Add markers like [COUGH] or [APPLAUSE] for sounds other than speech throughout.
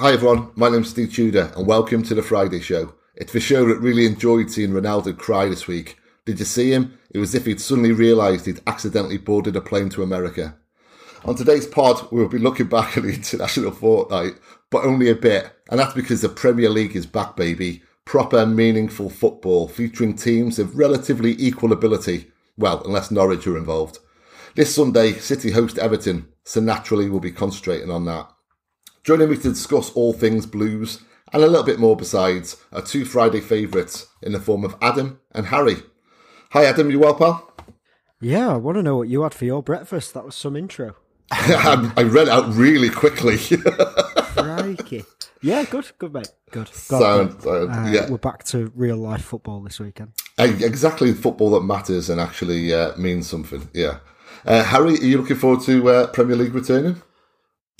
Hi everyone, my name's Steve Tudor and welcome to the Friday Show. It's the show that really enjoyed seeing Ronaldo cry this week. Did you see him? It was as if he'd suddenly realised he'd accidentally boarded a plane to America. On today's pod, we'll be looking back at the [LAUGHS] international fortnight, but only a bit, and that's because the Premier League is back, baby. Proper, meaningful football featuring teams of relatively equal ability. Well, unless Norwich are involved. This Sunday, City host Everton, so naturally we'll be concentrating on that. Joining me to discuss all things blues and a little bit more besides are two Friday favourites in the form of Adam and Harry. Hi, Adam, you well, pal? Yeah, I want to know what you had for your breakfast. That was some intro. [LAUGHS] I read out really quickly. [LAUGHS] Crikey. Yeah, good, good, mate. Good. Sound, sound, Uh, yeah. We're back to real life football this weekend. Eh, Exactly football that matters and actually uh, means something. Yeah. Uh, Harry, are you looking forward to uh, Premier League returning?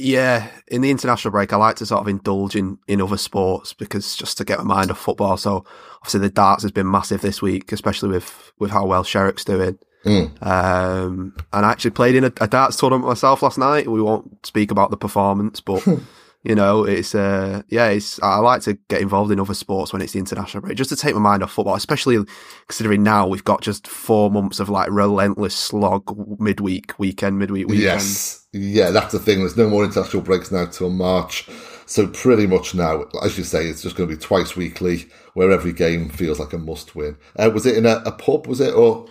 Yeah, in the international break, I like to sort of indulge in, in other sports because just to get my mind off football. So obviously the darts has been massive this week, especially with, with how well Sherrock's doing. Mm. Um, and I actually played in a, a darts tournament myself last night. We won't speak about the performance, but [LAUGHS] you know, it's uh, yeah, it's I like to get involved in other sports when it's the international break, just to take my mind off football. Especially considering now we've got just four months of like relentless slog midweek, weekend, midweek, weekend. Yes. Yeah, that's the thing. There's no more international breaks now till March. So pretty much now, as you say, it's just going to be twice weekly where every game feels like a must win. Uh, was it in a, a pub, was it? Or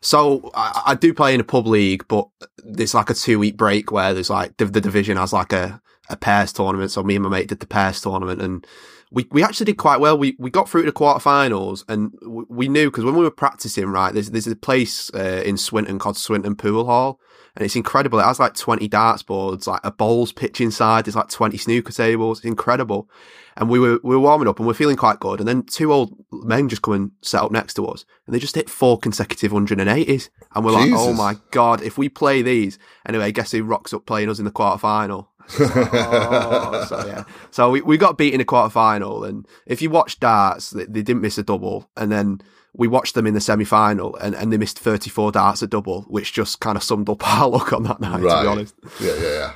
So I, I do play in a pub league, but there's like a two week break where there's like the, the division has like a, a pairs tournament. So me and my mate did the pairs tournament and we, we actually did quite well. We, we got through to the quarterfinals and w- we knew because when we were practicing, right, there's, there's a place uh, in Swinton called Swinton Pool Hall and it's incredible. It has like 20 darts boards, like a bowls pitch inside. There's like 20 snooker tables. It's incredible. And we were, we were warming up and we're feeling quite good. And then two old men just come and set up next to us and they just hit four consecutive 180s. And we're like, oh my God, if we play these. Anyway, guess who rocks up playing us in the quarterfinal? Oh, so yeah. So we, we got beat in the quarterfinal. And if you watch darts, they, they didn't miss a double. And then we watched them in the semi final and, and they missed 34 darts a double, which just kind of summed up [LAUGHS] our luck on that night, to be honest. Yeah, yeah,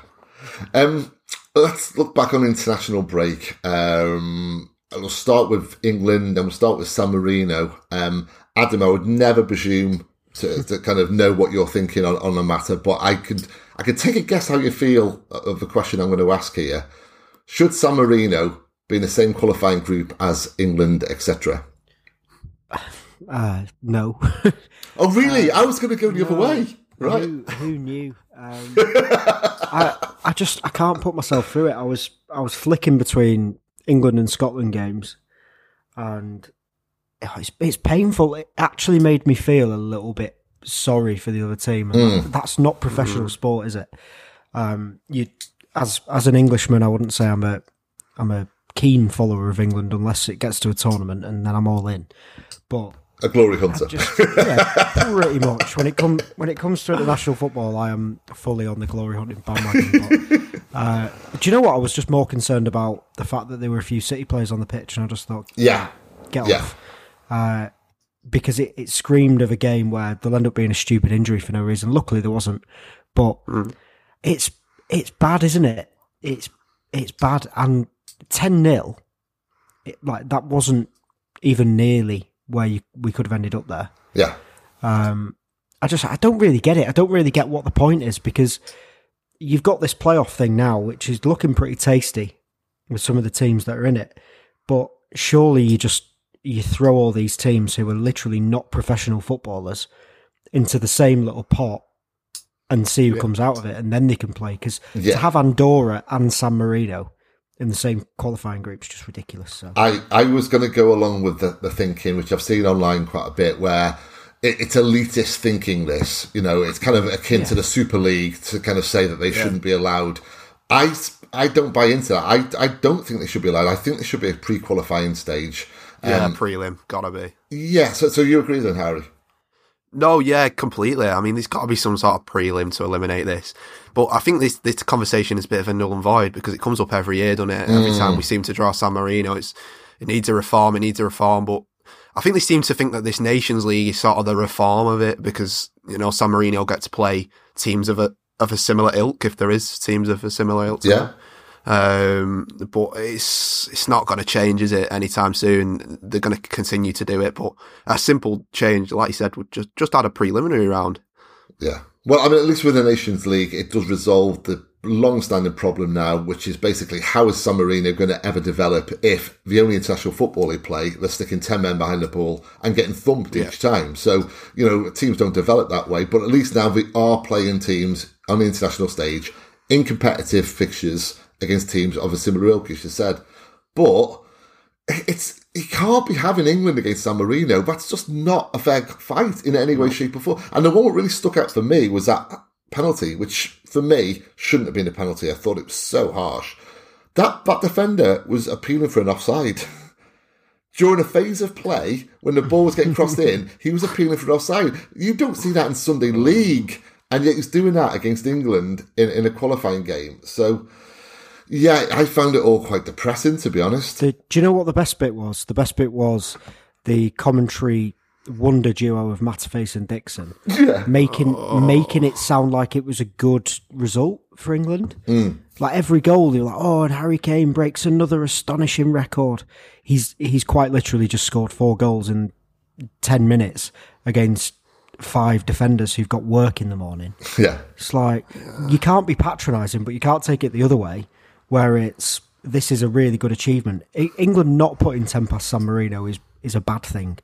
yeah. Um, let's look back on international break. Um, and we'll start with England, and we'll start with San Marino. Um, Adam, I would never presume to, to kind of know what you're thinking on, on the matter, but I could I could take a guess how you feel of the question I'm going to ask here. Should San Marino be in the same qualifying group as England, etc.? Uh, no. [LAUGHS] Oh, really? I was going to go the other way. Right. who, who knew? Um, [LAUGHS] I I just I can't put myself through it. I was I was flicking between England and Scotland games, and oh, it's it's painful. It actually made me feel a little bit sorry for the other team. And Hmm. That's not professional sport, is it? Um, you as as an Englishman, I wouldn't say I'm a I'm a keen follower of England unless it gets to a tournament, and then I'm all in. But A glory hunter. just yeah, [LAUGHS] pretty much. When it come when it comes to international football, I am fully on the glory hunting bandwagon. But, [LAUGHS] uh, do you know what? I was just more concerned about the fact that there were a few City players on the pitch, and I just thought, yeah. get Yeah. off, uh, because it, it screamed of a game where there'll end up being a stupid injury for no reason. Luckily, there wasn't, but it's it's bad, isn't it? It's it's bad, and ten 0 like that wasn't even nearly where you, we could have ended up there. Yeah. Um, I just I don't really get it. I don't really get what the point is because you've got this playoff thing now, which is looking pretty tasty with some of the teams that are in it. But surely you just you throw all these teams who are literally not professional footballers into the same little pot and see who comes out of it, and then they can play. Because Yeah. to have Andorra and San Marino in the same qualifying group is just ridiculous. So I, I was going to go along with the, the thinking, which I've seen online quite a bit, where it, it's elitist thinking. This, you know, it's kind of akin to the Super League to kind of say that they shouldn't be allowed. I I don't buy into that. I, I don't think they should be allowed. I think there should be a pre-qualifying stage. Yeah, Um, prelim, gotta be. yeah. So, so you agree then, Harry? No, yeah, completely. I mean, there's got to be some sort of prelim to eliminate this. But I think this this conversation is a bit of a null and void because it comes up every year, doesn't it? Every time we seem to draw San Marino, it's it needs a reform, it needs a reform. But I think they seem to think that this Nations League is sort of the reform of it because you know San Marino get to play teams of a of a similar ilk if there is teams of a similar ilk. Yeah. them. Um, but it's it's not going to change, is it? Anytime soon, they're going to continue to do it. But a simple change, like you said, would just just add a preliminary round. Yeah. Well, I mean, at least with the Nations League, it does resolve the long-standing problem now, which is basically how is San Marino going to ever develop if the only international football they play, they're sticking 10 men behind the ball and getting thumped Yeah. each time. So, you know, teams don't develop that way, but at least now they are playing teams on the international stage in competitive fixtures against teams of a similar ilk, as you said. But it's he can't be having England against San Marino. That's just not a fair fight in any way, shape, or form. And the one that really stuck out for me was that penalty, which for me shouldn't have been a penalty. I thought it was so harsh. That that defender was appealing for an offside. [LAUGHS] During a phase of play, when the ball was getting crossed in, [LAUGHS] he was appealing for an offside. You don't see that in Sunday League, and yet he's doing that against England in, in a qualifying game. So, yeah, I found it all quite depressing, to be honest. The, do you know what the best bit was? The best bit was the commentary wonder duo of Matterface and Dixon Yeah. making oh. making it sound like it was a good result for England. Mm. Like every goal, they were like, "Oh, and Harry Kane breaks another astonishing record." He's he's quite literally just scored four goals in ten minutes against five defenders who've got work in the morning. Yeah. It's like you can't be patronising, but you can't take it the other way, where it's this is a really good achievement. England not putting ten past San Marino is is a bad thing.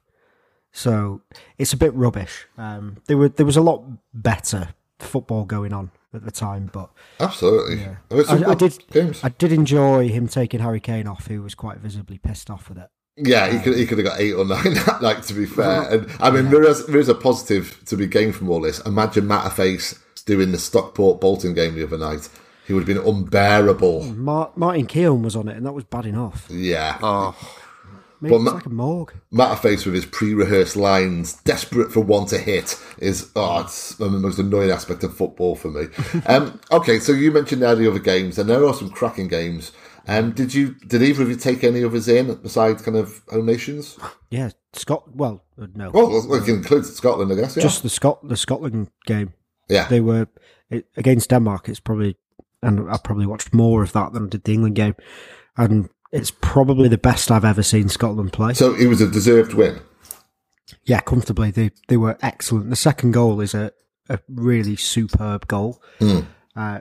So it's a bit rubbish. Um, there were there was a lot better football going on at the time, but Absolutely. I, mean, I, I did games. I did enjoy him taking Harry Kane off, who was quite visibly pissed off with it. Yeah, he could he could have got eight or nine [LAUGHS] that night. To be fair, and I mean there is there is a positive to be gained from all this. Imagine Matterface doing the Stockport Bolton game the other night. He would have been unbearable. Mar- Martin Keown was on it, and that was bad enough. Yeah, Oh, Maybe But it's Ma- like a morgue. Matterface with his pre-rehearsed lines, desperate for one to hit, is oh, it's the most annoying aspect of football for me. [LAUGHS] um, okay, so you mentioned there the other games, and there are some cracking games. Um, did you? Did either of you take any others in besides kind of home nations? [GASPS] Yeah, Scott. Well, uh, no, Well, we can include Scotland, I guess. Yeah, just the Scot the Scotland game. yeah. They were it, against Denmark. It's probably, and I probably watched more of that than I did the England game, and it's probably the best I've ever seen Scotland play. So it was a deserved win. yeah, comfortably. They they were excellent. The second goal is a, a really superb goal. Uh,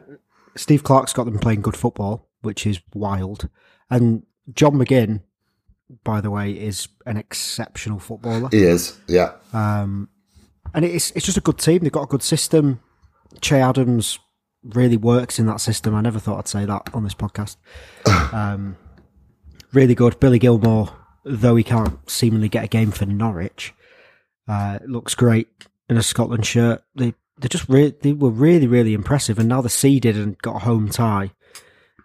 Steve Clarke's got them playing good football, which is wild. And John McGinn, by the way, is an exceptional footballer. He is, yeah. Um, and it's it's just a good team. They've got a good system. Che Adams really works in that system. I never thought I'd say that on this podcast. [COUGHS] um, really good. Billy Gilmour, though he can't seemingly get a game for Norwich, uh, looks great in a Scotland shirt. They they just re- they were really really impressive. And now they're seeded and got a home tie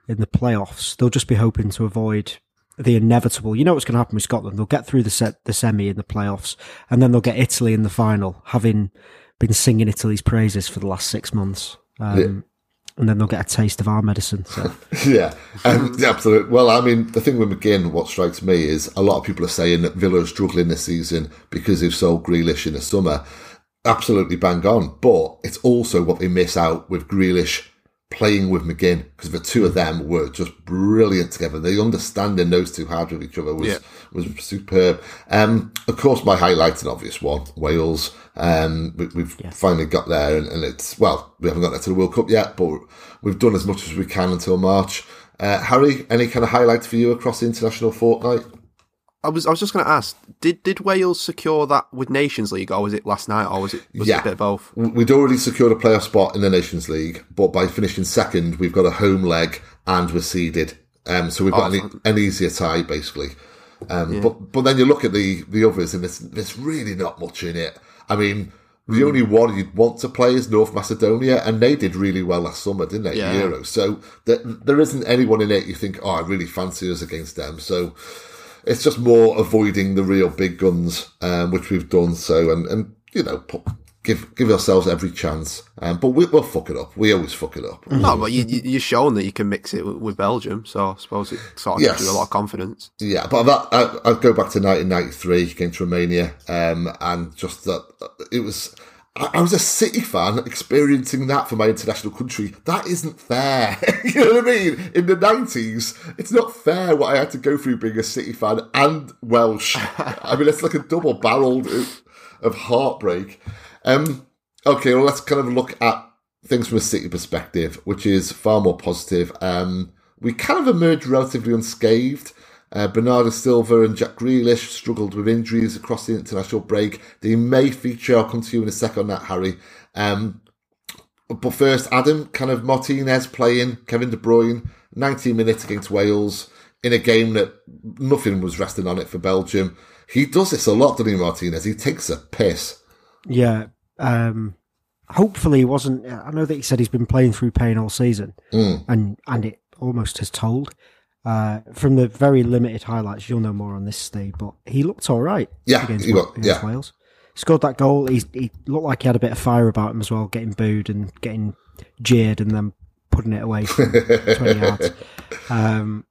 in the playoffs. They'll just be hoping to avoid the inevitable. You know what's going to happen with Scotland? They'll get through the set, the semi in the playoffs, and then they'll get Italy in the final, having been singing Italy's praises for the last six months. Um, Yeah. And then they'll get a taste of our medicine. So [LAUGHS] yeah, um, yeah, absolutely. Well, I mean, the thing with McGinn, what strikes me is a lot of people are saying that Villa are struggling this season because they've sold Grealish in the summer. Absolutely bang on, but it's also what they miss out with Grealish playing with McGinn because the two of them were just brilliant together. The understanding those two had with each other was Yeah. was superb. Um, of course, my highlight and obvious one, Wales. Um, we, we've finally got there, and, and it's well, we haven't got there to the World Cup yet, but we've done as much as we can until March. Uh, Harry, any kind of highlights for you across the international fortnight? I was I was just going to ask did did Wales secure that with Nations League or was it last night or was it was it Yeah. a bit of both? We'd already secured a playoff spot in the Nations League, but by finishing second, we've got a home leg and we're seeded. Um, so we've got Oh, an, an easier tie, basically. Um, But but then you look at the the others, and there's there's really not much in it. I mean, the only one you'd want to play is North Macedonia, and they did really well last summer, didn't they? Yeah. Euro. So there, there isn't anyone in it you think, oh, I really fancy us against them. So it's just more avoiding the real big guns, um, which we've done. So and and you know. Put, Give give ourselves every chance, um, but we, we'll fuck it up. We always fuck it up. No, but you, you- you're showing that you can mix it with, with Belgium, so I suppose it sort of Yes. gives you a lot of confidence. Yeah, but that I, I'd go back to 1993 against Romania, um, and just that it was. I, was a City fan experiencing that for my international country. That isn't fair. [LAUGHS] you know what I mean? In the 90s, it's not fair what I had to go through being a City fan and Welsh. I mean, it's like a double barreled of heartbreak. Um, okay, well, let's kind of look at things from a City perspective, which is far more positive. Um, we kind of emerged relatively unscathed. Uh, Bernardo Silva and Jack Grealish struggled with injuries across the international break. They may feature. I'll come to you in a second on that, Harry. Um, but first, Adam, kind of Martinez playing Kevin De Bruyne, 19 minutes against Wales in a game that nothing was resting on it for Belgium. He does this a lot, doesn't he, Martinez? He takes a piss. Yeah. Um, hopefully, he wasn't. I know that he said he's been playing through pain all season, mm. and and it almost has told. Uh, from the very limited highlights, you'll know more on this, Steve, but he looked all right yeah, against, got, against yeah. Wales. Scored that goal. He, he looked like he had a bit of fire about him as well, getting booed and getting jeered and then putting it away from [LAUGHS] 20 yards. Um,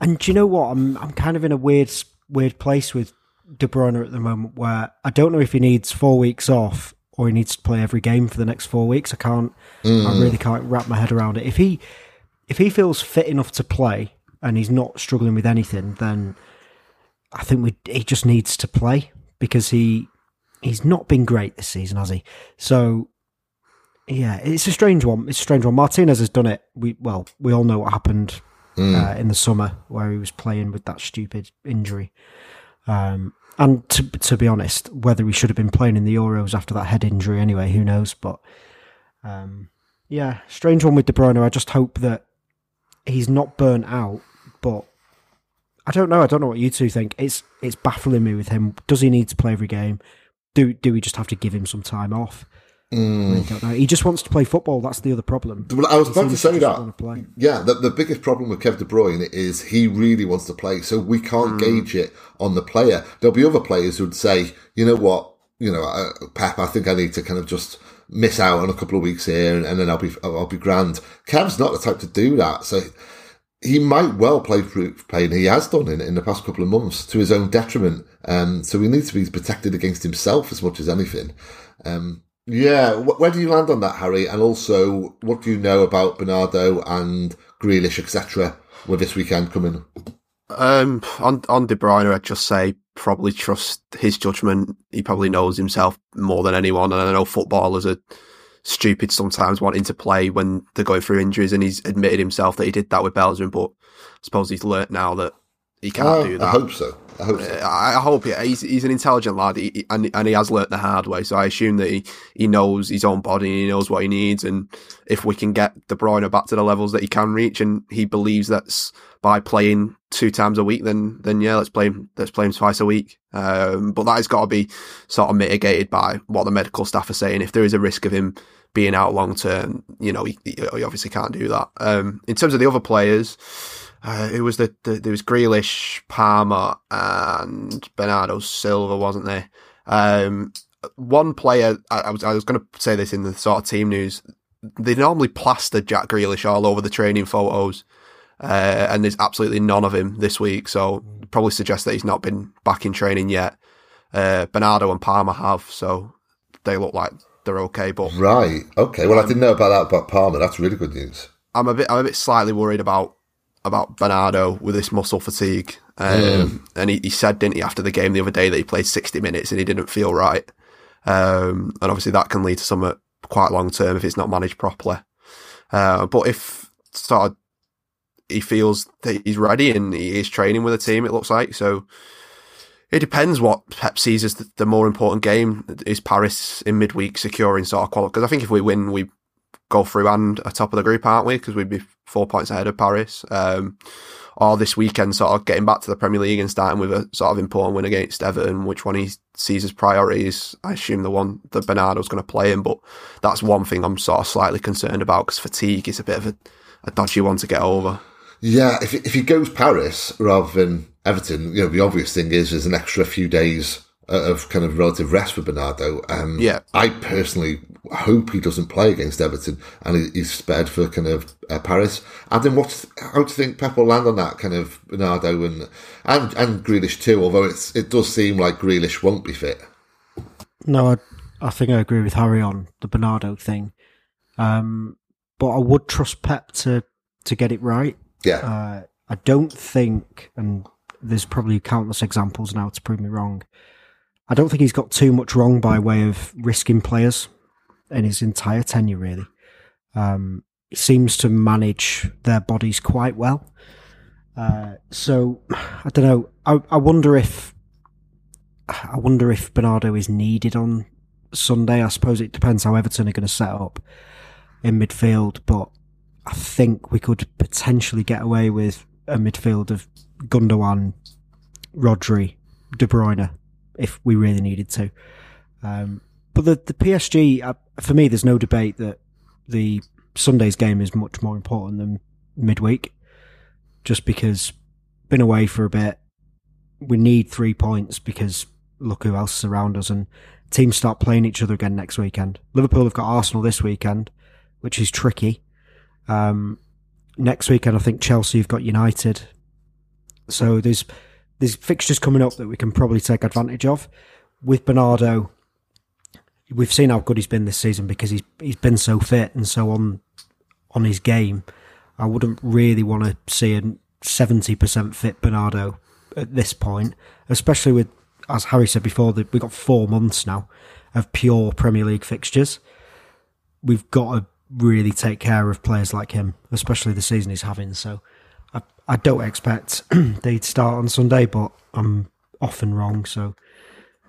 and do you know what? I'm I'm kind of in a weird weird place with De Bruyne at the moment where I don't know if he needs four weeks off or he needs to play every game for the next four weeks. I can't. Mm. I really can't wrap my head around it. If he if he feels fit enough to play and he's not struggling with anything, then I think we he just needs to play because he he's not been great this season, has he? So yeah, it's a strange one. It's a strange one. Martinez has done it. We well, we all know what happened Mm. uh, in the summer where he was playing with that stupid injury. Um, and to to be honest, whether he should have been playing in the Euros after that head injury anyway, who knows? But um, yeah, strange one with De Bruyne. I just hope that he's not burnt out. But I don't know. I don't know what you two think. It's it's baffling me with him. Does he need to play every game? Do do we just have to give him some time off? I don't know. He just wants to play football. That's the other problem. Well, I was He about to say that. play. Yeah, the, the biggest problem with Kev De Bruyne is he really wants to play, so we can't gauge it on the player. There'll be other players who'd say, you know what, you know, uh, Pep, I think I need to kind of just miss out on a couple of weeks here, and, and then I'll be I'll be grand. Kev's not the type to do that, so he might well play through pain. He has done in, in the past couple of months to his own detriment. Um, so he needs to be protected against himself as much as anything. Um, yeah, wh- where do you land on that, Harry? And also, what do you know about Bernardo and Grealish, etc., with this weekend coming? Um, on on De Bruyne, I'd just say probably trust his judgment. He probably knows himself more than anyone, and I know footballers are stupid sometimes wanting to play when they're going through injuries, and he's admitted himself that he did that with Belgium. But I suppose he's learnt now that he can't Oh, do that. I hope so. I hope so. I I hope yeah, he's he's an intelligent lad, he, he- and and he has learnt the hard way. So I assume that he, he knows his own body, and he knows what he needs, and if we can get De Bruyne back to the levels that he can reach, and he believes that's by playing two times a week, then then yeah, let's play him. Let's play him twice a week. Um, but that has got to be sort of mitigated by what the medical staff are saying. If there is a risk of him being out long term, you know, he, he obviously can't do that. Um, in terms of the other players. Uh, it was the, the there was Grealish, Palmer, and Bernardo Silva, wasn't there? Um, one player, I, I was I was going to say this in the sort of team news. They normally plaster Jack Grealish all over the training photos, uh, and there's absolutely none of him this week. So probably suggests that he's not been back in training yet. Uh, Bernardo and Palmer have, so they look like they're okay. But Right. Okay. Well, I didn't know about that about Palmer. That's really good news. I'm a bit I'm a bit slightly worried about about Bernardo with this muscle fatigue. Um, And he, he said, didn't he, after the game the other day that he played 60 minutes and he didn't feel right. Um, and obviously that can lead to some quite long term if it's not managed properly. Uh, but if sort of he feels that he's ready and he is training with the team, it looks like so. It depends what Pep sees as the, the more important game. Is Paris in midweek securing sort of quality? Because I think if we win, we go through and are top of the group, aren't we? Because we'd be four points ahead of Paris. Um, or this weekend, sort of getting back to the Premier League and starting with a sort of important win against Everton, which one he sees as priorities. I assume the one that Bernardo's going to play in, but that's one thing I'm sort of slightly concerned about because fatigue is a bit of a, a dodgy one to get over. Yeah. If if he goes Paris rather than Everton, you know, the obvious thing is there's an extra few days of kind of relative rest for Bernardo. Um, Yeah. I personally hope he doesn't play against Everton and he's spared for kind of uh, Paris. then what? How do you think Pep will land on that kind of Bernardo and and and Grealish too? Although it's it does seem like Grealish won't be fit. No, I, I think I agree with Harry on the Bernardo thing. Um, but I would trust Pep to to get it right. Yeah. Uh, I don't think, and there's probably countless examples now to prove me wrong. I don't think he's got too much wrong by way of risking players in his entire tenure, really. Um, he seems to manage their bodies quite well. Uh, so I don't know. I, I wonder if I wonder if Bernardo is needed on Sunday. I suppose it depends how Everton are going to set up in midfield, but I think we could potentially get away with a midfield of Gundogan, Rodri, De Bruyne, if we really needed to. Um, but the the PSG, uh, for me, there's no debate that the Sunday's game is much more important than midweek, just because been away for a bit. We need three points because look who else is around us, and teams start playing each other again next weekend. Liverpool have got Arsenal this weekend, which is tricky. Um, next weekend, I think Chelsea have got United. So there's there's fixtures coming up that we can probably take advantage of. With Bernardo, we've seen how good he's been this season because he's he's been so fit and so on on his game. I wouldn't really want to see a seventy percent fit Bernardo at this point, especially with as Harry said before that we've got four months now of pure Premier League fixtures. We've got to really take care of players like him, especially the season he's having. So I, I don't expect [CLEARS THROAT] they'd start on Sunday, but I'm often wrong. So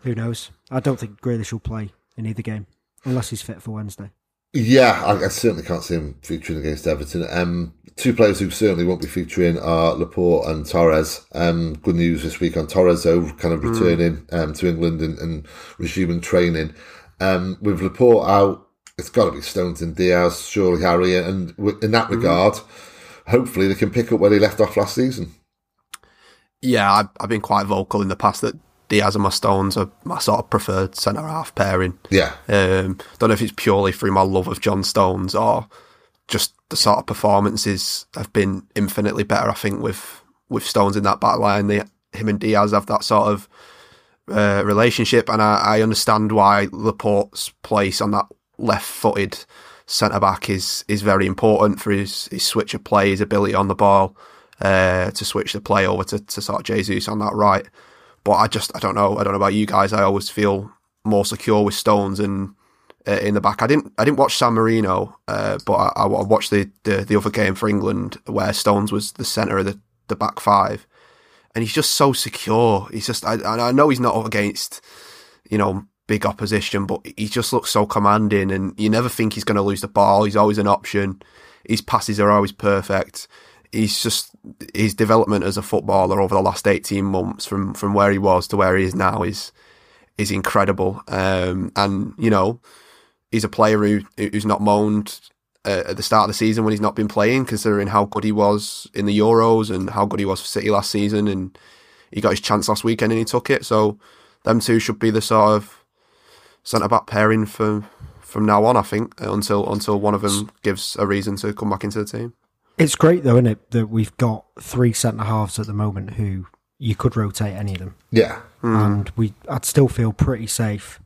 who knows? I don't think Grealish will play in either game unless he's fit for Wednesday. Yeah, I, I certainly can't see him featuring against Everton. Um, two players who certainly won't be featuring are Laporte and Torres. Um, good news this week on Torres, though, kind of returning um, to England and, and resuming training. Um, with Laporte out, it's got to be Stones and Dias, surely Harry, and in that regard, hopefully they can pick up where they left off last season. Yeah, I've, I've been quite vocal in the past that Dias and my Stones are my sort of preferred centre half pairing. Yeah, Um, don't know if it's purely through my love of John Stones or just the sort of performances have been infinitely better. I think with with Stones in that back line, they, him and Dias have that sort of uh, relationship, and I, I understand why Laporte's place on that left-footed centre back is is very important for his his switch of play, his ability on the ball uh, to switch the play over to, to sort of Jesus on that right. But I just I don't know I don't know about you guys. I always feel more secure with Stones and uh, in the back. I didn't I didn't watch San Marino, uh, but I, I watched the, the the other game for England where Stones was the centre of the, the back five, and he's just so secure. He's just I, I know he's not up against you know big opposition, but he just looks so commanding, and you never think he's going to lose the ball. He's always an option. His passes are always perfect. He's just his development as a footballer over the last eighteen months, from from where he was to where he is now, is is incredible. Um, and you know, he's a player who who's not moaned uh, at the start of the season when he's not been playing, considering how good he was in the Euros and how good he was for City last season, and he got his chance last weekend and he took it. So them two should be the sort of centre back pairing from from now on. I think until until one of them gives a reason to come back into the team. It's great though, isn't it, that we've got three centre halves at the moment who you could rotate any of them. yeah, and we I'd still feel pretty safe.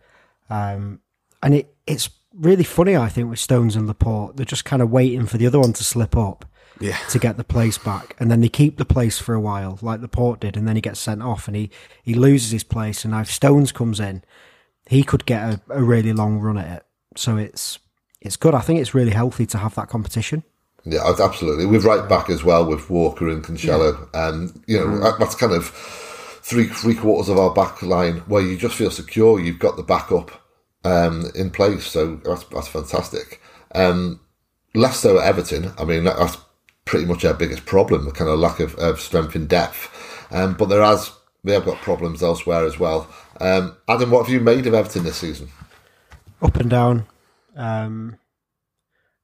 Um, and it it's really funny, I think, with Stones and Laporte. They're just kind of waiting for the other one to slip up Yeah, to get the place back, and then they keep the place for a while, like Laporte did, and then he gets sent off, and he he loses his place. And now Stones comes in, he could get a, a really long run at it. So it's it's good. I think it's really healthy to have that competition. Yeah, absolutely. With right back as well with Walker and Cancelo, and you know that- that's kind of three three quarters of our back line where you just feel secure. You've got the backup um, in place, so that's that's fantastic. Um, less so at Everton. I mean, that, that's pretty much our biggest problem, the kind of lack of, of strength in depth. Um, but there has they have got problems elsewhere as well. Um, Adam, what have you made of Everton this season? up and down. Um,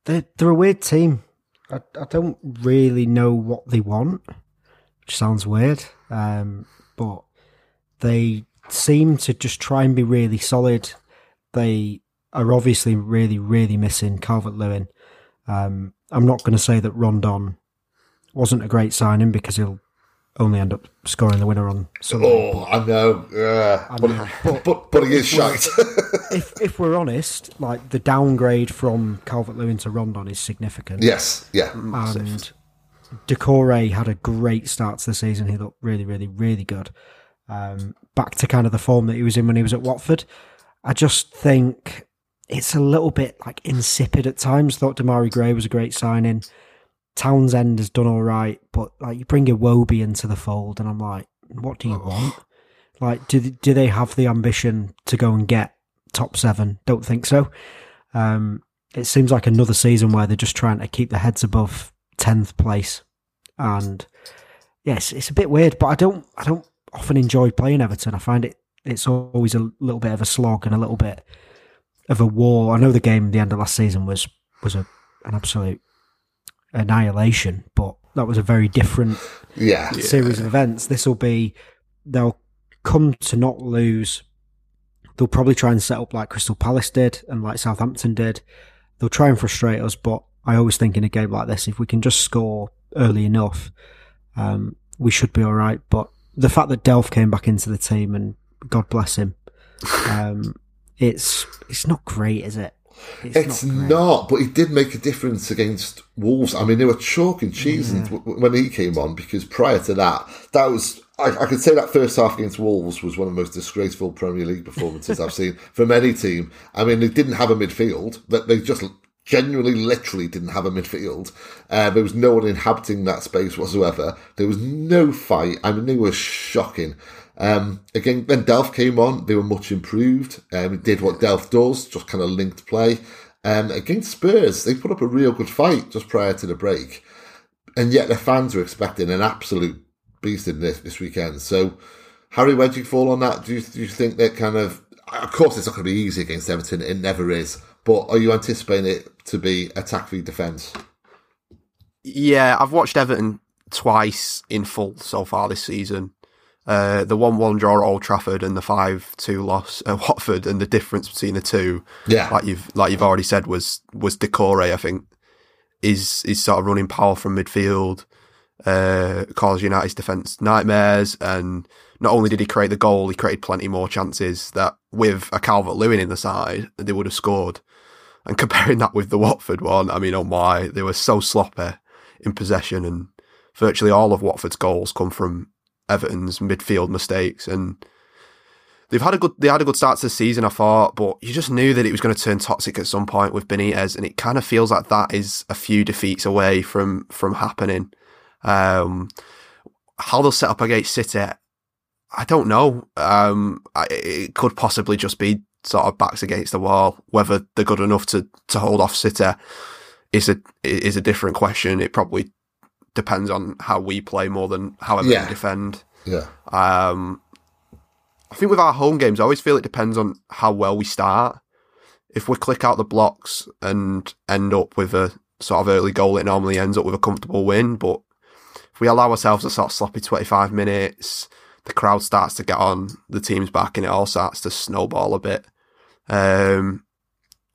they're they're a weird team. I, I don't really know what they want, which sounds weird. Um, but they seem to just try and be really solid. They are obviously really, really missing Calvert Lewin. Um, I'm not going to say that Rondon wasn't a great signing because he'll only end up scoring the winner on Sunday. Oh, I know, yeah, but, but, but, but he is shite. [LAUGHS] if if we're honest, like the downgrade from Calvert Lewin to Rondon is significant. Yes, yeah. and Doucoure had a great start to the season. He looked really, really, really good. Um, back to kind of the form that he was in when he was at Watford. I just think it's a little bit like insipid at times. Thought Demarai Gray was a great signing. Townsend has done all right, but like you bring Iwobi into the fold, and I'm like, what do you want? Like, do do they have the ambition to go and get top seven? Don't think so. Um, it seems like another season where they're just trying to keep their heads above tenth place, and yes, it's a bit weird. But I don't, I don't often enjoy playing Everton. I find it it's always a little bit of a slog and a little bit of a war. I know the game, the end of last season was was a, an absolute annihilation, but that was a very different Yeah. series of events. This will be they'll come to not lose. They'll probably try and set up like Crystal Palace did and like Southampton did. They'll try and frustrate us, but I always think in a game like this, if we can just score early enough, um, we should be all right. But the fact that Delph came back into the team and God bless him, um, it's it's not great, is it? It's not not, but he did make a difference against Wolves. I mean, they were chalk and cheesing w when he came on because prior to that, that was I, I could say that first half against Wolves was one of the most disgraceful Premier League performances I've seen [LAUGHS] from any team. I mean, they didn't have a midfield; that they just genuinely, literally didn't have a midfield. Uh, there was no one inhabiting that space whatsoever. There was no fight. I mean, they were shocking. Um, again, when Delph came on, they were much improved. Um, did what Delph does, just kind of linked play. Um, against Spurs, they put up a real good fight just prior to the break. And yet the fans were expecting an absolute beast in this, this weekend. So, Harry, where do you fall on that? Do you, do you think that kind of, of course, it's not going to be easy against Everton. It never is. But are you anticipating it to be attack v defence? Yeah, I've watched Everton twice in full so far this season. Uh, the one-one draw at Old Trafford and the five-two loss at [LAUGHS] Watford, and the difference between the two, Yeah. like you've like you've already said, was was Doucoure. I think is is sort of running power from midfield, uh, caused United's defence nightmares, and not only did he create the goal, he created plenty more chances that with a Calvert Lewin in the side, they would have scored. And [LAUGHS] comparing that with the Watford one, I mean, oh my, they were so sloppy in possession, and virtually all of Watford's goals come from Everton's midfield mistakes. And they've had a good, they had a good start to the season, I thought, but you just knew that it was going to turn toxic at some point with Benitez, and it kind of feels like that is a few defeats away from from happening. Um, how they'll set up against City, I don't know. Um, I, it could possibly just be sort of backs against the wall. Whether they're good enough to, to hold off City is a is a different question. It probably depends on how we play more than how Everton Yeah. defend. Yeah. Um, I think with our home games, I always feel it depends on how well we start. If we click out the blocks and end up with a sort of early goal, it normally ends up with a comfortable win. But if we allow ourselves a sort of sloppy 25 minutes, the crowd starts to get on the team's back and it all starts to snowball a bit. Um,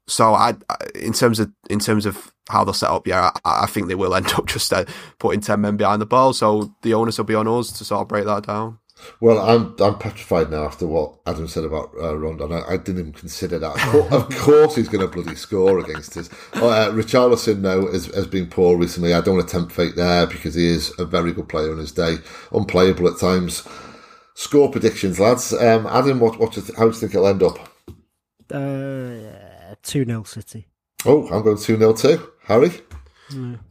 so I- in terms of in terms of how they'll set up, yeah, I, I think they will end [LAUGHS] up just uh, putting ten men behind the ball. So the onus will be on us to sort of break that down. Well, I'm I'm petrified now after what Adam said about uh, Rondon. I, I didn't even consider that. Of course, [LAUGHS] of course he's going to bloody score against us. Uh, Richarlison, though, has, has been poor recently. I don't want to tempt fate there because he is a very good player in his day. Unplayable at times. Score predictions, lads. Um, Adam, what, what do you th- how do you think it'll end up? Uh, two 0 City. Oh, I'm going 2 0 too. Harry?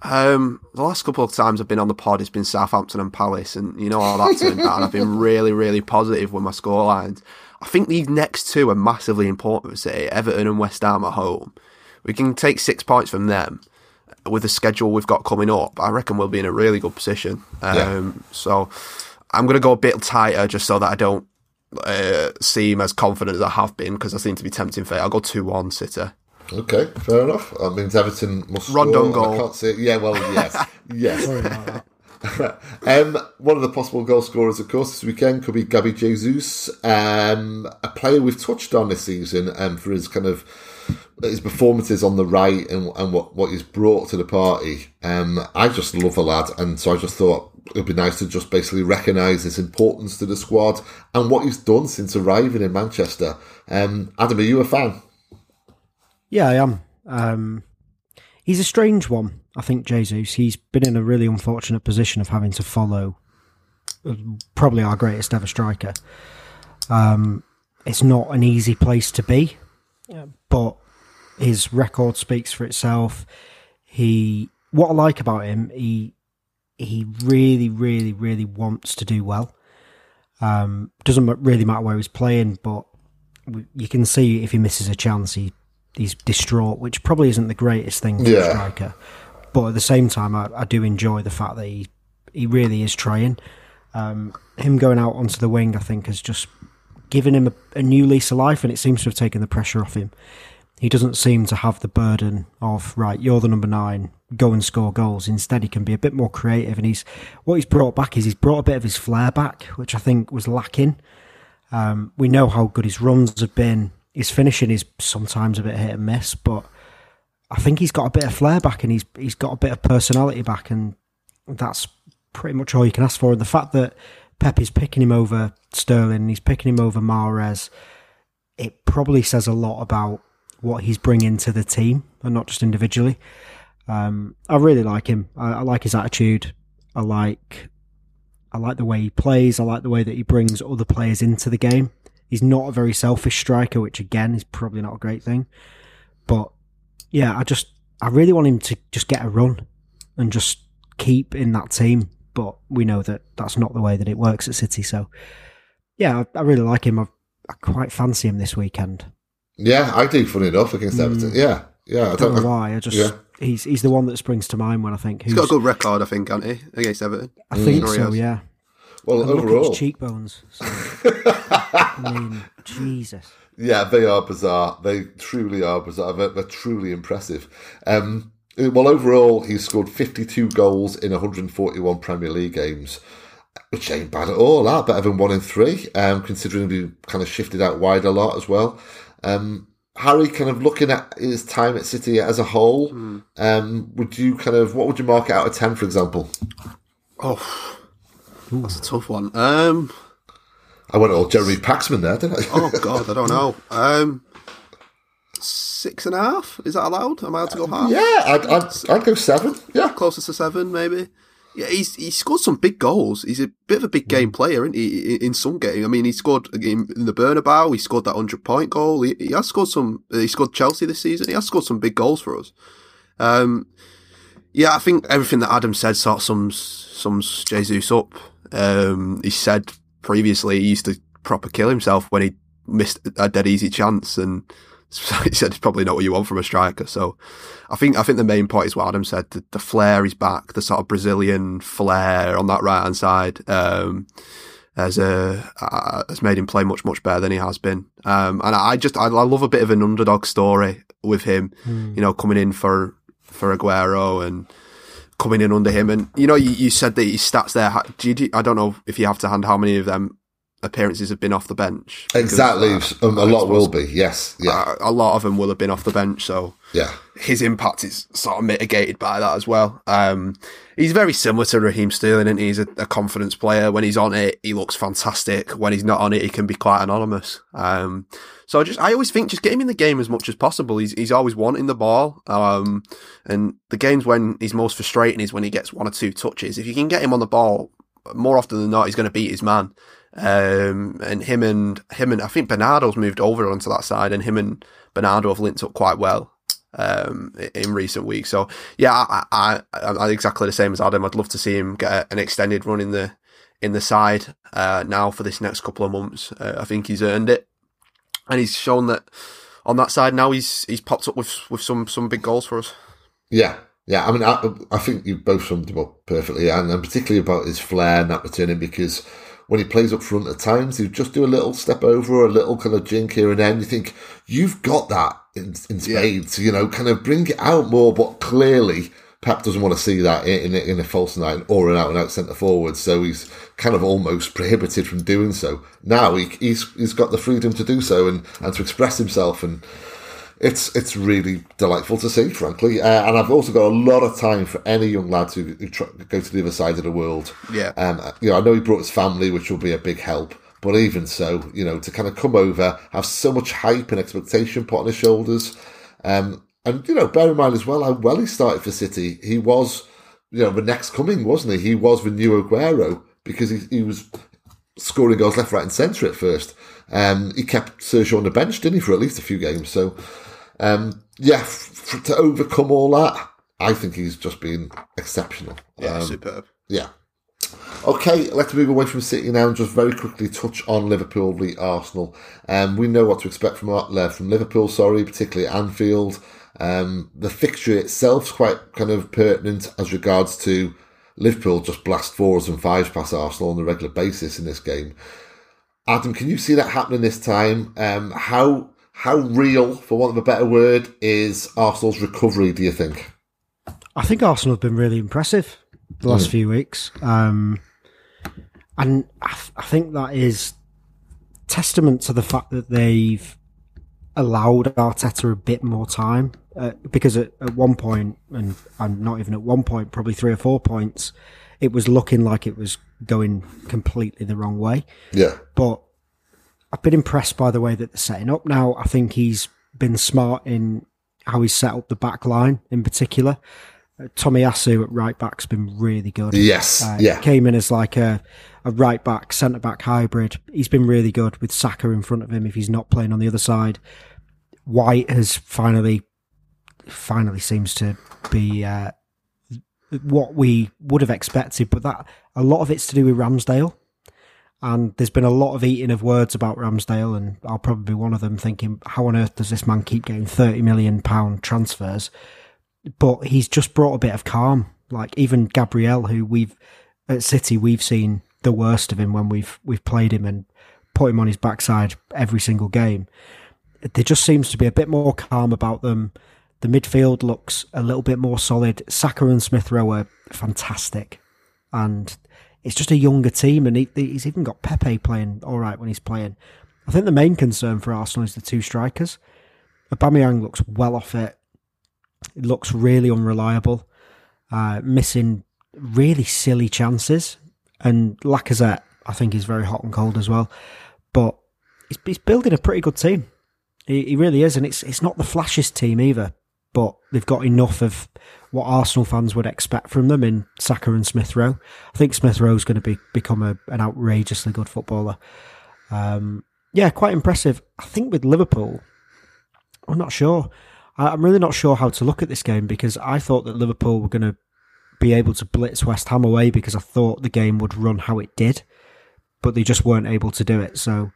Um, the last couple of times I've been on the pod, it's been Southampton and Palace, and you know how that turned out. And I've been really, really positive with my score lines. I think these next two are massively important for City. Everton and West Ham at home. We can take six points from them with the schedule we've got coming up. I reckon we'll be in a really good position. Um, So I'm going to go a bit tighter just so that I don't uh, seem as confident as I have been because I seem to be tempting fate. I'll go 2 1 City. Okay, fair enough. That means Everton must Rondon score. and I can't see it. Yeah, well, yes. [LAUGHS] yes. Sorry about that. [LAUGHS] um, one of the possible goal scorers, of course, this weekend could be Gabby Jesus, um, a player we've touched on this season um, for his kind of his performances on the right and, and what, what he's brought to the party. Um, I just love the lad, and so I just thought it'd be nice to just basically recognise his importance to the squad and what he's done since arriving in Manchester. Um, Adam, are you a fan? Yeah, I am. Um, he's a strange one, I think, Jesus. He's been in a really unfortunate position of having to follow uh, probably our greatest ever striker. Um, it's not an easy place to be, but his record speaks for itself. He, what I like about him, he he really, really, really wants to do well. Um, doesn't really matter where he's playing, but you can see if he misses a chance, he he's distraught, which probably isn't the greatest thing for yeah. a striker. But at the same time, I, I, do enjoy the fact that he he really is trying. Um, him going out onto the wing, I think, has just given him a, a, new lease of life, and it seems to have taken the pressure off him. He doesn't seem to have the burden of right, you're the number nine, go and score goals. Instead, he can be a bit more creative, and he's what he's brought back is he's brought a bit of his flair back, which I think was lacking. Um, we know how good his runs have been his finishing is sometimes a bit hit and miss, but I think he's got a bit of flair back and he's he's got a bit of personality back, and that's pretty much all you can ask for. And the fact that Pep is picking him over Sterling, he's picking him over Mahrez, it probably says a lot about what he's bringing to the team and not just individually. Um, I really like him. I, I like his attitude. I like I like the way he plays. I like the way that he brings other players into the game. He's not a very selfish striker, which again is probably not a great thing. But yeah, I just I really want him to just get a run and just keep in that team. But we know that that's not the way that it works at City. So yeah, I, I really like him. I, I, quite fancy him this weekend. Yeah, I do. Funny enough, against mm. Everton. Yeah, yeah. I, I don't know why. I just yeah. he's he's the one that springs to mind when I think he's got a good record. I think, hasn't he, against Everton? I mm. think so. Yeah. Well, and overall, his cheekbones. So, [LAUGHS] I mean, Jesus. Yeah, they are bizarre. They truly are bizarre. They're, they're truly impressive. Um, well, overall, he's scored 52 goals in 141 Premier League games, which ain't bad at all. That better than one in three, um, considering he kind of shifted out wide a lot as well. Um, Harry, kind of looking at his time at City as a whole, mm. um, would you kind of what would you mark it out of ten, for example? Oh, that's a tough one. Um, I went all Jeremy Paxman there, didn't I? [LAUGHS] oh God, I don't know. Um, six and a half. Is that allowed? Am I allowed to go half? Yeah, I'd, I'd, I'd go seven. Yeah, closer to seven, maybe. Yeah, he's he scored some big goals. He's a bit of a big game player, isn't he? In some game, I mean, he scored in, the Bernabeu. He scored that hundred point goal. He, he, has scored some. He scored Chelsea this season. He has scored some big goals for us. Um, yeah, I think everything that Adam said sort of sums sums Jesus up. Um, he said previously he used to proper kill himself when he missed a dead easy chance, and [LAUGHS] he said it's probably not what you want from a striker. So I think I think the main point is what Adam said: the, the flair is back, the sort of Brazilian flair on that right hand side. Um, has a uh, has made him play much much better than he has been. Um, and I just I, I, love a bit of an underdog story with him. Mm. You know, coming in for for Aguero and coming in under him. And you know, you, you said that his stats there. Do you, I don't know if you have to hand how many of them appearances have been off the bench. Exactly, uh, um, a lot will be. Yes, yeah, a lot of them will have been off the bench. So yeah, his impact is sort of mitigated by that as well. Um, he's very similar to Raheem Sterling, and he? he's a, a, confidence player. When he's on it, he looks fantastic. When he's not on it, he can be quite anonymous. Um, so I just, I always think just get him in the game as much as possible. He's, he's always wanting the ball. Um, and the games when he's most frustrating is when he gets one or two touches. If you can get him on the ball more often than not, he's going to beat his man. Um, and him and him and I think Bernardo's moved over onto that side, and him and Bernardo have linked up quite well um, in recent weeks. So yeah, I, I'm exactly the same as Adam. I'd love to see him get an extended run in the in the side uh, now for this next couple of months. Uh, I think he's earned it and he's shown that on that side now he's he's popped up with with some some big goals for us. Yeah, yeah. I mean, I, I think you both summed him up perfectly, and, and particularly about his flair and that returning because when he plays up front at times, he just do a little step over or a little kind of jink here and then. You think you've got that in, in spades, yeah. you know, kind of bring it out more, but clearly Pep doesn't want to see that in, in, in a false nine or an out and out centre forward, so he's kind of almost prohibited from doing so. Now he, he's he's got the freedom to do so and, and to express himself, and it's it's really delightful to see, frankly. Uh, and I've also got a lot of time for any young lads who, who try, go to the other side of the world. Yeah. Um, you know, I know he brought his family, which will be a big help. But even so, you know, to kind of come over, have so much hype and expectation put on his shoulders. Um, and, you know, bear in mind as well how well he started for City. He was, you know, the next coming, wasn't he? He was the new Aguero because he, he was scoring goals left, right, and centre at first. Um, he kept Sergio on the bench, didn't he, for at least a few games? So, um, yeah, f- to overcome all that, I think he's just been exceptional. Yeah, Um, superb. yeah. Okay, let's move away from City now and just very quickly touch on Liverpool v Arsenal. Um, we know what to expect from uh, from Liverpool, sorry, particularly Anfield. Um, the fixture itself's quite kind of pertinent as regards to Liverpool just blast fours and fives past Arsenal on a regular basis in this game. Adam, can you see that happening this time? Um, how how real, for want of a better word, is Arsenal's recovery? Do you think? I think Arsenal have been really impressive the last few weeks. Um, and I, th- I think that is testament to the fact that they've allowed Arteta a bit more time. Uh, because at, at one point, and, and not even at one point, probably three or four points, it was looking like it was going completely the wrong way. Yeah, But I've been impressed by the way that they're setting up now. I think he's been smart in how he's set up the back line in particular. Uh, Tomiyasu at right back's been really good. yes, Uh, yeah, Came in as like a, a right back, centre back hybrid. He's been really good with Saka in front of him if he's not playing on the other side. White has finally, finally seems to be uh, what we would have expected, but that a lot of it's to do with Ramsdale. And there's been a lot of eating of words about Ramsdale, and I'll probably be one of them thinking, how on earth does this man keep getting thirty million pound transfers? But he's just brought a bit of calm. Like even Gabriel, who we've at City we've seen the worst of him when we've we've played him and put him on his backside every single game. There just seems to be a bit more calm about them. The midfield looks a little bit more solid. Saka and Smith Rowe are fantastic, and it's just a younger team. And he, he's even got Pepe playing all right when he's playing. I think the main concern for Arsenal is the two strikers. Aubameyang looks well off it. It looks really unreliable, uh, missing really silly chances. And Lacazette, I think, is very hot and cold as well. But he's, he's building a pretty good team. He, he really is, and it's it's not the flashiest team either. But they've got enough of what Arsenal fans would expect from them in Saka and Smith Rowe. I think Smith Rowe's going to be become a, an outrageously good footballer. Um, yeah, quite impressive. I think with Liverpool, I'm not sure. I'm really not sure how to look at this game because I thought that Liverpool were going to be able to blitz West Ham away because I thought the game would run how it did, but they just weren't able to do it. So,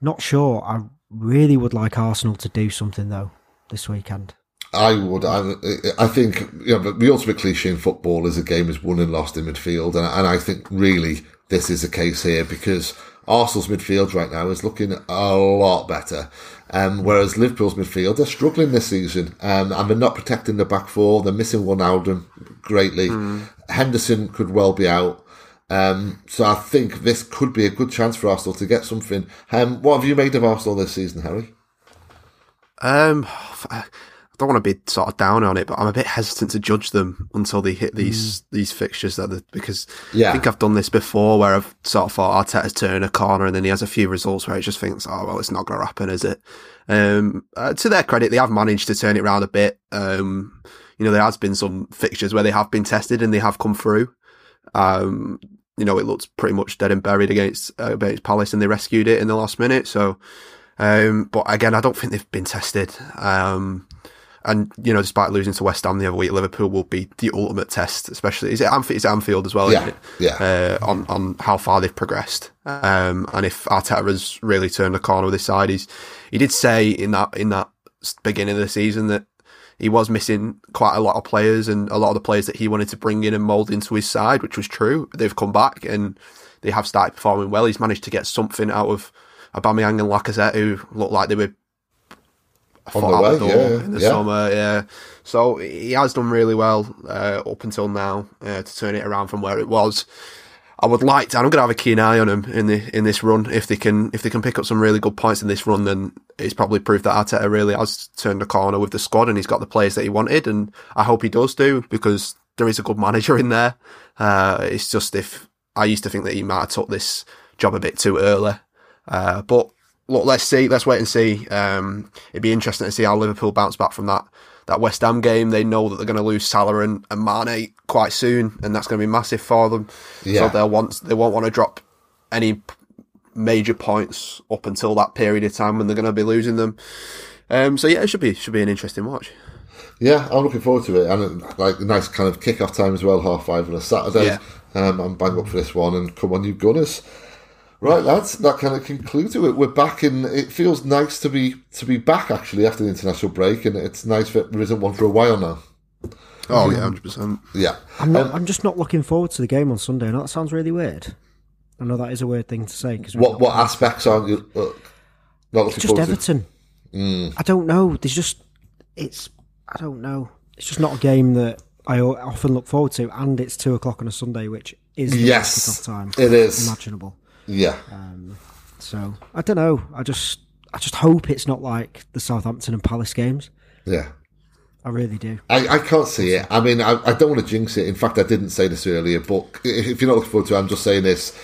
not sure. I really would like Arsenal to do something though this weekend. I would. I, I think you know, but the ultimate cliche in football is a game is won and lost in midfield, and, and I think really this is the case here because Arsenal's midfield right now is looking a lot better, um, whereas Liverpool's midfield they're struggling this season, um, and they're not protecting the back four. They're missing Ronaldo greatly. Henderson could well be out. Um, so I think this could be a good chance for Arsenal to get something. Um, what have you made of Arsenal this season, Harry? Um, I don't want to be sort of down on it, but I'm a bit hesitant to judge them until they hit these these fixtures that because Yeah. I think I've done this before where I've sort of thought Arteta's turning a corner and then he has a few results where he just thinks, oh well, it's not going to happen, is it? Um, uh, to their credit, they have managed to turn it around a bit. Um, you know, there has been some fixtures where they have been tested and they have come through. Um, you know, it looked pretty much dead and buried against uh, against Palace, and they rescued it in the last minute. So, um, but again, I don't think they've been tested. Um, and you know, despite losing to West Ham the other week, Liverpool will be the ultimate test. Especially is it Anfield, is it Anfield as well? Yeah, isn't it? yeah. Uh, on on how far they've progressed. Um, and if Arteta has really turned the corner with his side, he's he did say in that in that beginning of the season that he was missing quite a lot of players and a lot of the players that he wanted to bring in and mould into his side, which was true. They've come back and they have started performing well. He's managed to get something out of Aubameyang and Lacazette, who looked like they were On the way, yeah, in the yeah. summer. Yeah, so he has done really well uh, up until now uh, to turn it around from where it was. I would like to. I'm going to have a keen eye on him in the in this run. If they can, if they can pick up some really good points in this run, then it's probably proof that Arteta really has turned a corner with the squad and he's got the players that he wanted. And I hope he does do because there is a good manager in there. Uh, it's just if I used to think that he might have took this job a bit too early. Uh, but look, let's see. Let's wait and see. Um, it'd be interesting to see how Liverpool bounce back from that that West Ham game. They know that they're going to lose Salah and, and Mane quite soon, and that's going to be massive for them. Yeah. So they'll want they won't want to drop any major points up until that period of time when they're going to be losing them. Um, so yeah, it should be should be an interesting watch. Yeah, I'm looking forward to it, and like a nice kind of kick-off time as well, half five on a Saturday. Yeah. Um, I'm bang up for this one, and come on, you Gunners! Right, lads, that kind of concludes it. We're back, and it feels nice to be to be back actually after the international break, and it's nice that there isn't one for a while now. Oh yeah, hundred percent. Yeah, I'm not. I'm just not looking forward to the game on Sunday. And that sounds really weird. I know that is a weird thing to say because what what aspects aren't you uh, not looking just forward to? Everton. Mm. I don't know. There's just it's. I don't know. It's just not a game that I often look forward to, and it's two o'clock on a Sunday, which is the Yes, best time it is. imaginable. Yeah, um, So I don't know. I just I just hope it's not like the Southampton and Palace games. yeah. I really do. I, I can't see it. I mean, I, I don't want to jinx it. In fact, I didn't say this earlier, but if you're not looking forward to it, I'm just saying this,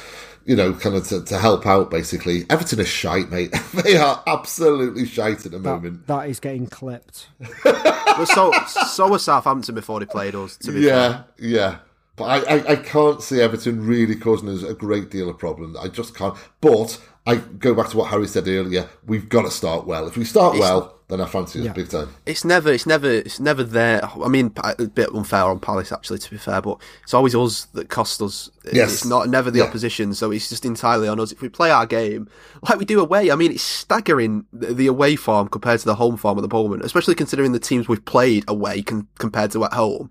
you know, kind of to, to help out, basically. Everton is shite, mate. [LAUGHS] they are absolutely shite at the moment. That is getting clipped. [LAUGHS] But so so was Southampton before they played us. To be fair. Yeah, yeah. But I, I, I can't see Everton really causing us a great deal of problem. I just can't. But I go back to what Harry said earlier. We've got to start well. If we start well, then I fancy us Yeah. big time. It's never, it's never, it's never there. I mean, a bit unfair on Palace actually, to be fair, but it's always us that cost us. Yes. It's not never the Yeah. opposition, so it's just entirely on us. If we play our game like we do away, I mean, it's staggering the, the away form compared to the home form at the moment, especially considering the teams we've played away con- compared to at home.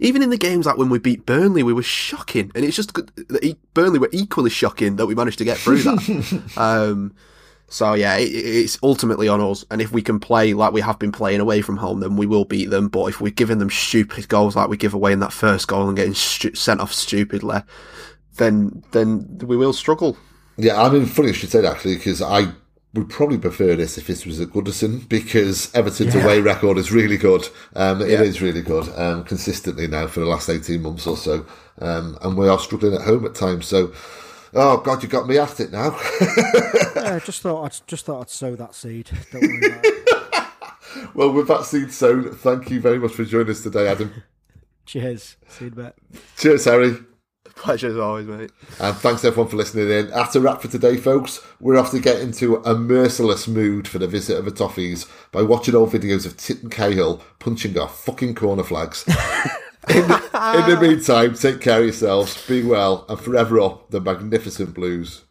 Even in the games like when we beat Burnley, we were shocking, and it's just good e- Burnley were equally shocking that we managed to get through that. [LAUGHS] um, so yeah, it, it's ultimately on us. And if we can play like we have been playing away from home, then we will beat them. But if we're giving them stupid goals like we give away in that first goal and getting stu- sent off stupidly, then then we will struggle. Yeah, I mean, funny you should say that actually, because I would probably prefer this if this was at Goodison, because Everton's Yeah. away record is really good. Um, It Yeah. is really good, um, consistently now for the last 18 months or so. Um, and we are struggling at home at times. So, oh, God, you got me at it now. [LAUGHS] yeah, just thought I'd just thought I'd sow that seed. Don't worry about it. [LAUGHS] well, with that seed sown, thank you very much for joining us today, Adam. Cheers. See you in a bit. Cheers, Harry. Pleasure as always, mate. And thanks everyone for listening in. That's a wrap for today, folks. We're off to get into a merciless mood for the visit of the Toffees by watching old videos of Tit and Cahill punching our fucking corner flags. [LAUGHS] in, the, in the [LAUGHS] meantime, take care of yourselves, be well, and forever up the magnificent blues.